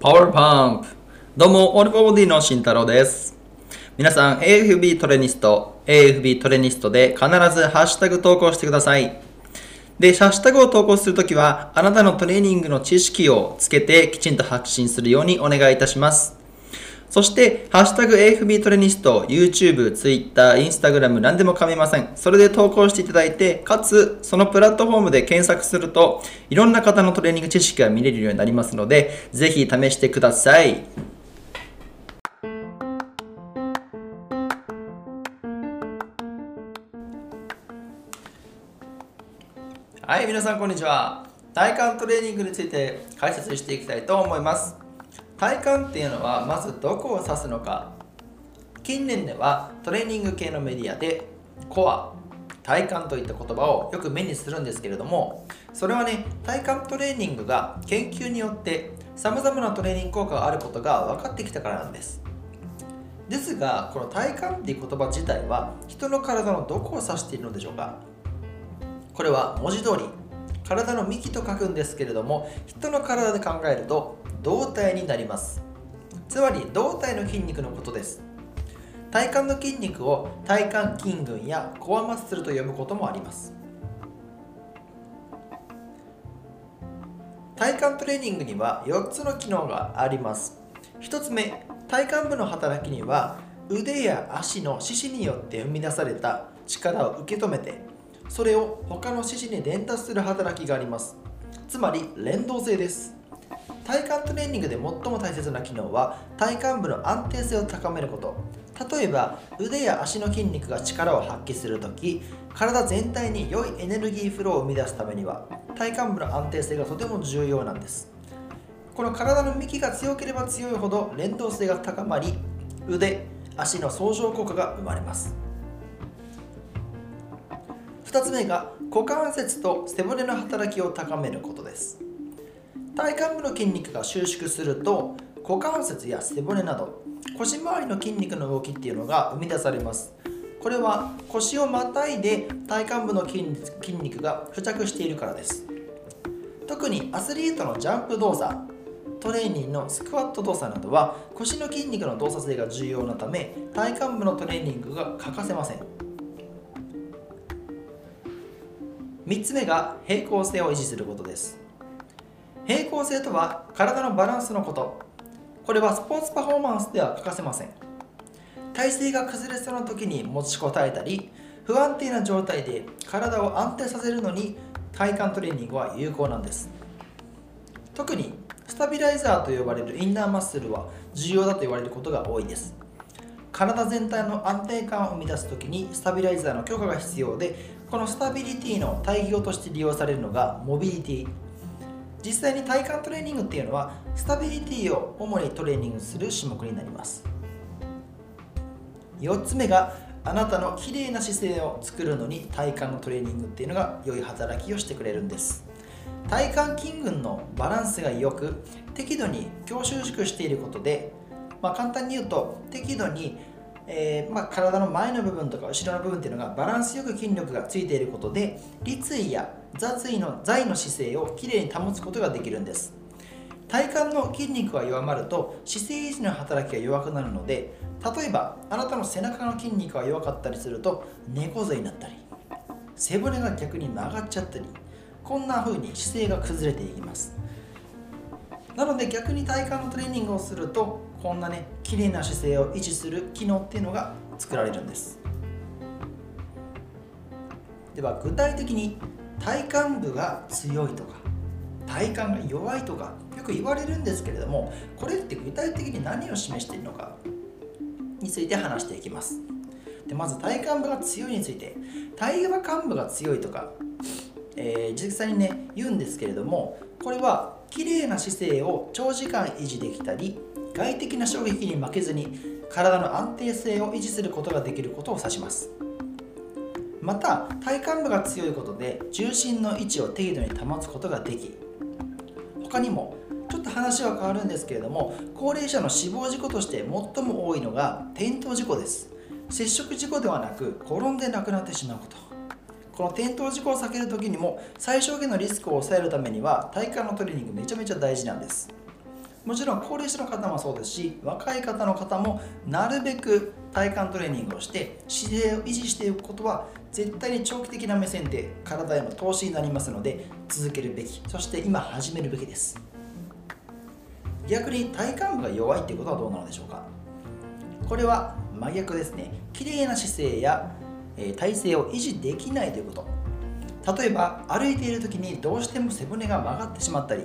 パワーパンプどうも、オールボディの慎太郎です。皆さん、AFB トレニスト、AFB トレニストで必ずハッシュタグ投稿してください。で、ハッシュタグを投稿するときは、あなたのトレーニングの知識をつけてきちんと発信するようにお願いいたします。そして、ハッシュタグ AFB トレニスト、YouTube、Twitter、Instagram 何でも構いません。それで投稿していただいて、かつ、そのプラットフォームで検索すると、いろんな方のトレーニング知識が見れるようになりますので、ぜひ試してください。はい、皆さんこんにちは。体幹トレーニングについて解説していきたいと思います。体幹っていうのはまずどこを指すのか。近年ではトレーニング系のメディアでコア、体幹といった言葉をよく目にするんですけれども、それはね、体幹トレーニングが研究によって様々なトレーニング効果があることが分かってきたからなんです。ですが、この体幹っていう言葉自体は人の体のどこを指しているのでしょうかこれは文字通り体の幹と書くんですけれども人の体で考えると胴体になります。つまり胴体の筋肉のことです。体幹の筋肉を体幹筋群やコアマッスルと呼ぶこともあります。体幹トレーニングには4つの機能があります。1つ目体幹部の働きには腕や足の四肢によって生み出された力を受け止めてそれを他の四肢に伝達する働きがあります。つまり連動性です。体幹トレーニングで最も大切な機能は体幹部の安定性を高めること。例えば腕や足の筋肉が力を発揮するとき体全体に良いエネルギーフローを生み出すためには体幹部の安定性がとても重要なんです。この体の幹が強ければ強いほど連動性が高まり腕足の相乗効果が生まれます。2つ目が股関節と背骨の働きを高めることです。体幹部の筋肉が収縮すると股関節や背骨など腰回りの筋肉の動きっていうのが生み出されます。これは腰をまたいで体幹部の筋筋肉が付着しているからです。特にアスリートのジャンプ動作トレーニングのスクワット動作などは腰の筋肉の動作性が重要なため体幹部のトレーニングが欠かせません。3つ目が平行性を維持することです。平行性とは体のバランスのこと。これはスポーツパフォーマンスでは欠かせません。体勢が崩れそうな時に持ちこたえたり不安定な状態で体を安定させるのに体幹トレーニングは有効なんです。特にスタビライザーと呼ばれるインナーマッスルは重要だと言われることが多いです。体全体の安定感を生み出す時にスタビライザーの強化が必要でこのスタビリティの対義語として利用されるのがモビリティ。実際に体幹トレーニングっていうのはスタビリティを主にトレーニングする種目になります。4つ目があなたの綺麗な姿勢を作るのに体幹のトレーニングっていうのが良い働きをしてくれるんです。体幹筋群のバランスが良く適度に強収縮していることで、まあ、簡単に言うと適度にえーまあ、体の前の部分とか後ろの部分っていうのがバランスよく筋力がついていることで立位や雑位の座位の姿勢をきれいに保つことができるんです。体幹の筋肉が弱まると姿勢維持の働きが弱くなるので例えばあなたの背中の筋肉が弱かったりすると猫背になったり背骨が逆に曲がっちゃったりこんな風に姿勢が崩れていきます。なので逆に体幹のトレーニングをするとこんなね綺麗な姿勢を維持する機能っていうのが作られるんです。では具体的に体幹部が強いとか体幹が弱いとかよく言われるんですけれどもこれって具体的に何を示しているのかについて話していきます。でまず体幹部が強いについて体幹部が強いとか、えー、実際にね言うんですけれどもこれは綺麗な姿勢を長時間維持できたり外的な衝撃に負けずに体の安定性を維持することができることを指します。また体幹部が強いことで重心の位置を適度に保つことができ他にもちょっと話は変わるんですけれども高齢者の死亡事故として最も多いのが転倒事故です。接触事故ではなく転んで亡くなってしまうこと。この転倒事故を避ける時にも最小限のリスクを抑えるためには体幹のトレーニングめちゃめちゃ大事なんです。もちろん高齢者の方もそうですし若い方の方もなるべく体幹トレーニングをして姿勢を維持していくことは絶対に長期的な目線で体への投資になりますので続けるべき。そして今始めるべきです。逆に体幹部が弱いっていうことはどうなのでしょうか。これは真逆ですね。綺麗な姿勢や、え体勢を維持できないということ。例えば歩いている時にどうしても背骨が曲がってしまったり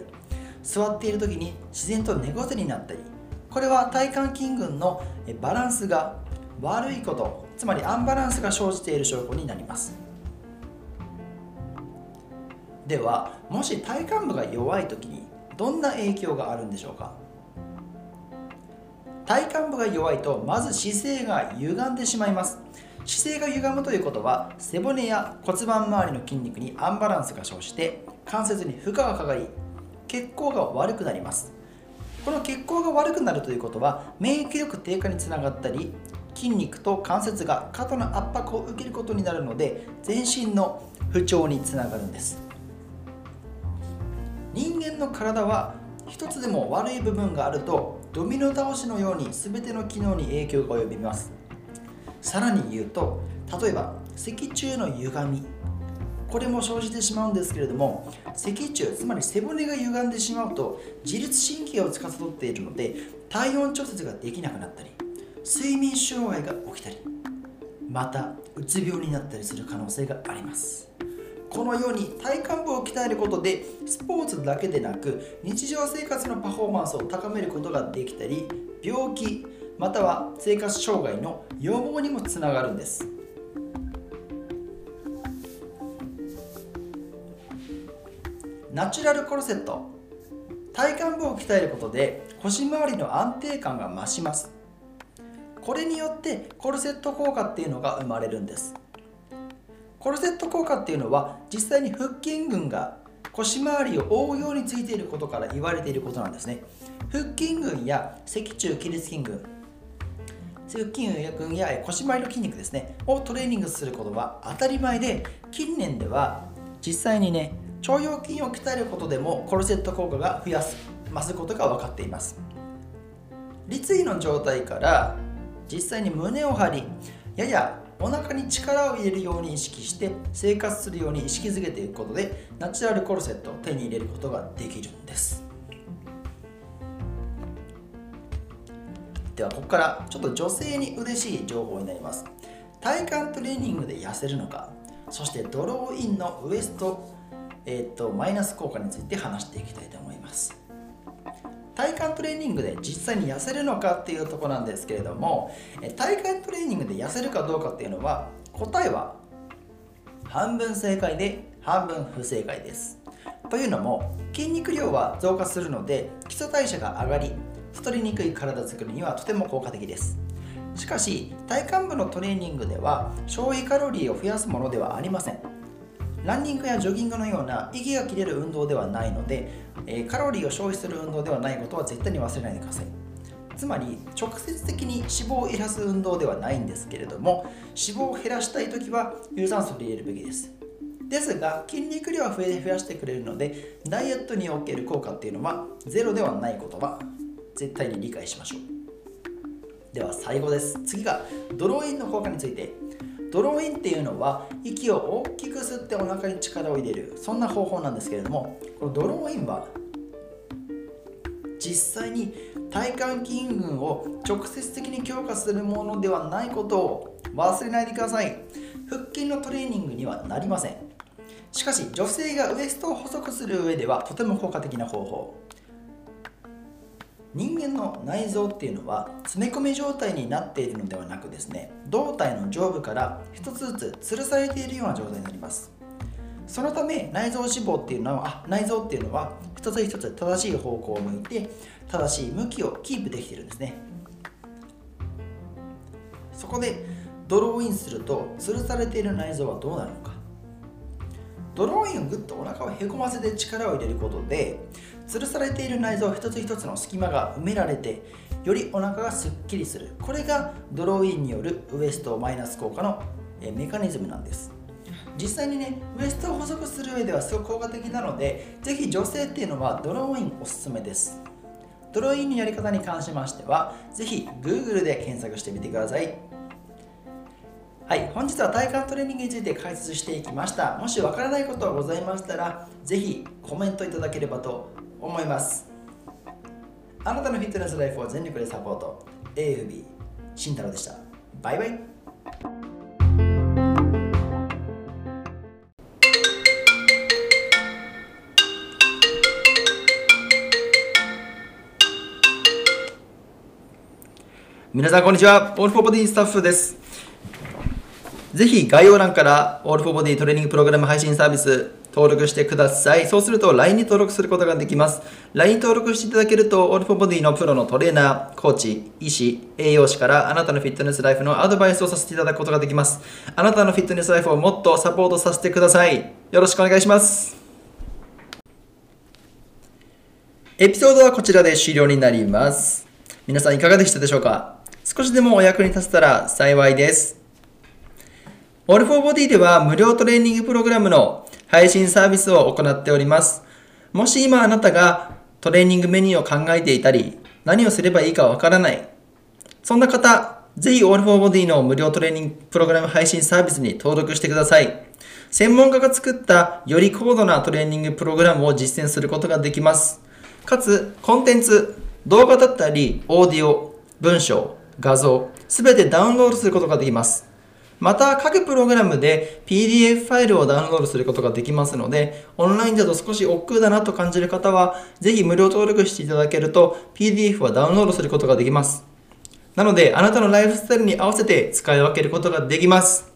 座っている時に自然と猫背になったりこれは体幹筋群のバランスが悪いことつまりアンバランスが生じている証拠になります。ではもし体幹部が弱い時にどんな影響があるんでしょうか？体幹部が弱いとまず姿勢が歪んでしまいます。姿勢が歪むということは背骨や骨盤周りの筋肉にアンバランスが生じて関節に負荷がかかり血行が悪くなります。この血行が悪くなるということは免疫力低下につながったり筋肉と関節が過度な圧迫を受けることになるので全身の不調につながるんです。人間の体は一つでも悪い部分があるとドミノ倒しのように全ての機能に影響が及びます。さらに言うと例えば脊柱の歪み。これも生じてしまうんですけれども脊柱つまり背骨が歪んでしまうと自律神経を司っているので体温調節ができなくなったり睡眠障害が起きたりまたうつ病になったりする可能性があります。このように体幹部を鍛えることでスポーツだけでなく日常生活のパフォーマンスを高めることができたり病気または生活障害の予防にもつながるんです。ナチュラルコルセット。体幹部を鍛えることで腰回りの安定感が増します。これによってコルセット効果っていうのが生まれるんです。コルセット効果っていうのは実際に腹筋群が腰回りを覆うようについていることから言われていることなんですね。腹筋群や脊柱起立筋群。腹筋群や腰回りの筋肉ですねをトレーニングすることは当たり前で近年では実際にね腸腰筋を鍛えることでもコルセット効果が増やす増すことが分かっています。立位の状態から実際に胸を張りややお腹に力を入れるように意識して生活するように意識づけていくことでナチュラルコルセットを手に入れることができるんです。ではここからちょっと女性に嬉しい情報になります。体幹トレーニングで痩せるのかそしてドローインのウエストえーと、マイナス効果について話していきたいと思います。体幹トレーニングで実際に痩せるのかっていうとこなんですけれども体幹トレーニングで痩せるかどうかっていうのは答えは半分正解で半分不正解です。というのも筋肉量は増加するので基礎代謝が上がり太りにくい体づくりにはとても効果的です。しかし体幹部のトレーニングでは消費カロリーを増やすものではありません。ランニングやジョギングのような息が切れる運動ではないので、え、カロリーを消費する運動ではないことは絶対に忘れないでください。つまり直接的に脂肪を減らす運動ではないんですけれども脂肪を減らしたい時は有酸素で入れるべきです。ですが筋肉量は増え増やしてくれるのでダイエットにおける効果っていうのはゼロではないことは絶対に理解しましょう。では最後です。次がドローインの効果について。ドローインっていうのは息を大きく吸ってお腹に力を入れるそんな方法なんですけれどもこのドローインは実際に体幹筋群を直接的に強化するものではないことを忘れないでください。腹筋のトレーニングにはなりません。しかし女性がウエストを細くする上ではとても効果的な方法。人間の内臓っていうのは詰め込み状態になっているのではなくですね胴体の上部から一つずつ吊るされているような状態になります。そのため内臓脂肪っていうのはあ内臓っていうのは一つ一つ正しい方向を向いて正しい向きをキープできているんですね。そこでドローインすると吊るされている内臓はどうなるのか。ドローインをぐっとお腹をへこませて力を入れることで吊るされている内臓一つ一つの隙間が埋められてよりお腹がすっきりするこれがドローインによるウエストマイナス効果のメカニズムなんです実際にねウエストを細くする上ではすごく効果的なのでぜひ女性っていうのはドローインおすすめですドローインのやり方に関しましては、ぜひ Google で検索してみてください。はい、本日は体幹トレーニングについて解説していきました。もしわからないことがございましたら、ぜひコメントいただければと思います。あなたのフィットネスライフを全力でサポート。AFB 慎太郎でした。バイバイ。皆さんこんにちは。オールフォーボディスタッフです。ぜひ概要欄からオールフォーボディトレーニングプログラム配信サービス登録してください。そうすると LINE に登録することができます。LINE 登録していただけるとオールフォーボディのプロのトレーナー、コーチ、医師、栄養士からあなたのフィットネスライフのアドバイスをさせていただくことができます。あなたのフィットネスライフをもっとサポートさせてください。よろしくお願いします。エピソードはこちらで終了になります。皆さんいかがでしたでしょうか？少しでもお役に立てたら幸いです。オールフォーボディでは無料トレーニングプログラムの配信サービスを行っております。もし今あなたがトレーニングメニューを考えていたり、何をすればいいかわからない。そんな方、ぜひオールフォーボディの無料トレーニングプログラム配信サービスに登録してください。専門家が作ったより高度なトレーニングプログラムを実践することができます。かつ、コンテンツ、動画だったり、オーディオ、文章、画像、すべてダウンロードすることができます。また、各プログラムで PDF ファイルをダウンロードすることができますので、オンラインだと少し億劫だなと感じる方は、ぜひ無料登録していただけると、PDF はダウンロードすることができます。なので、あなたのライフスタイルに合わせて使い分けることができます。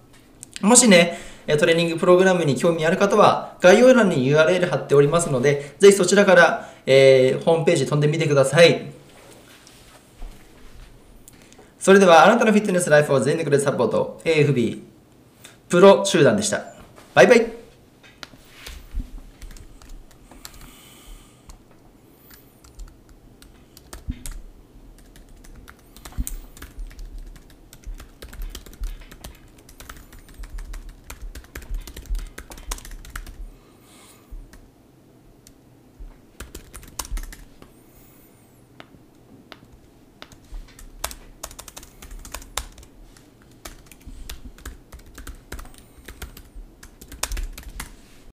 もしね、トレーニングプログラムに興味ある方は、概要欄に URL 貼っておりますので、ぜひそちらから、えー、ホームページ飛んでみてください。それではあなたのフィットネスライフを全力でサポート。AFB プロ集団でした。バイバイ。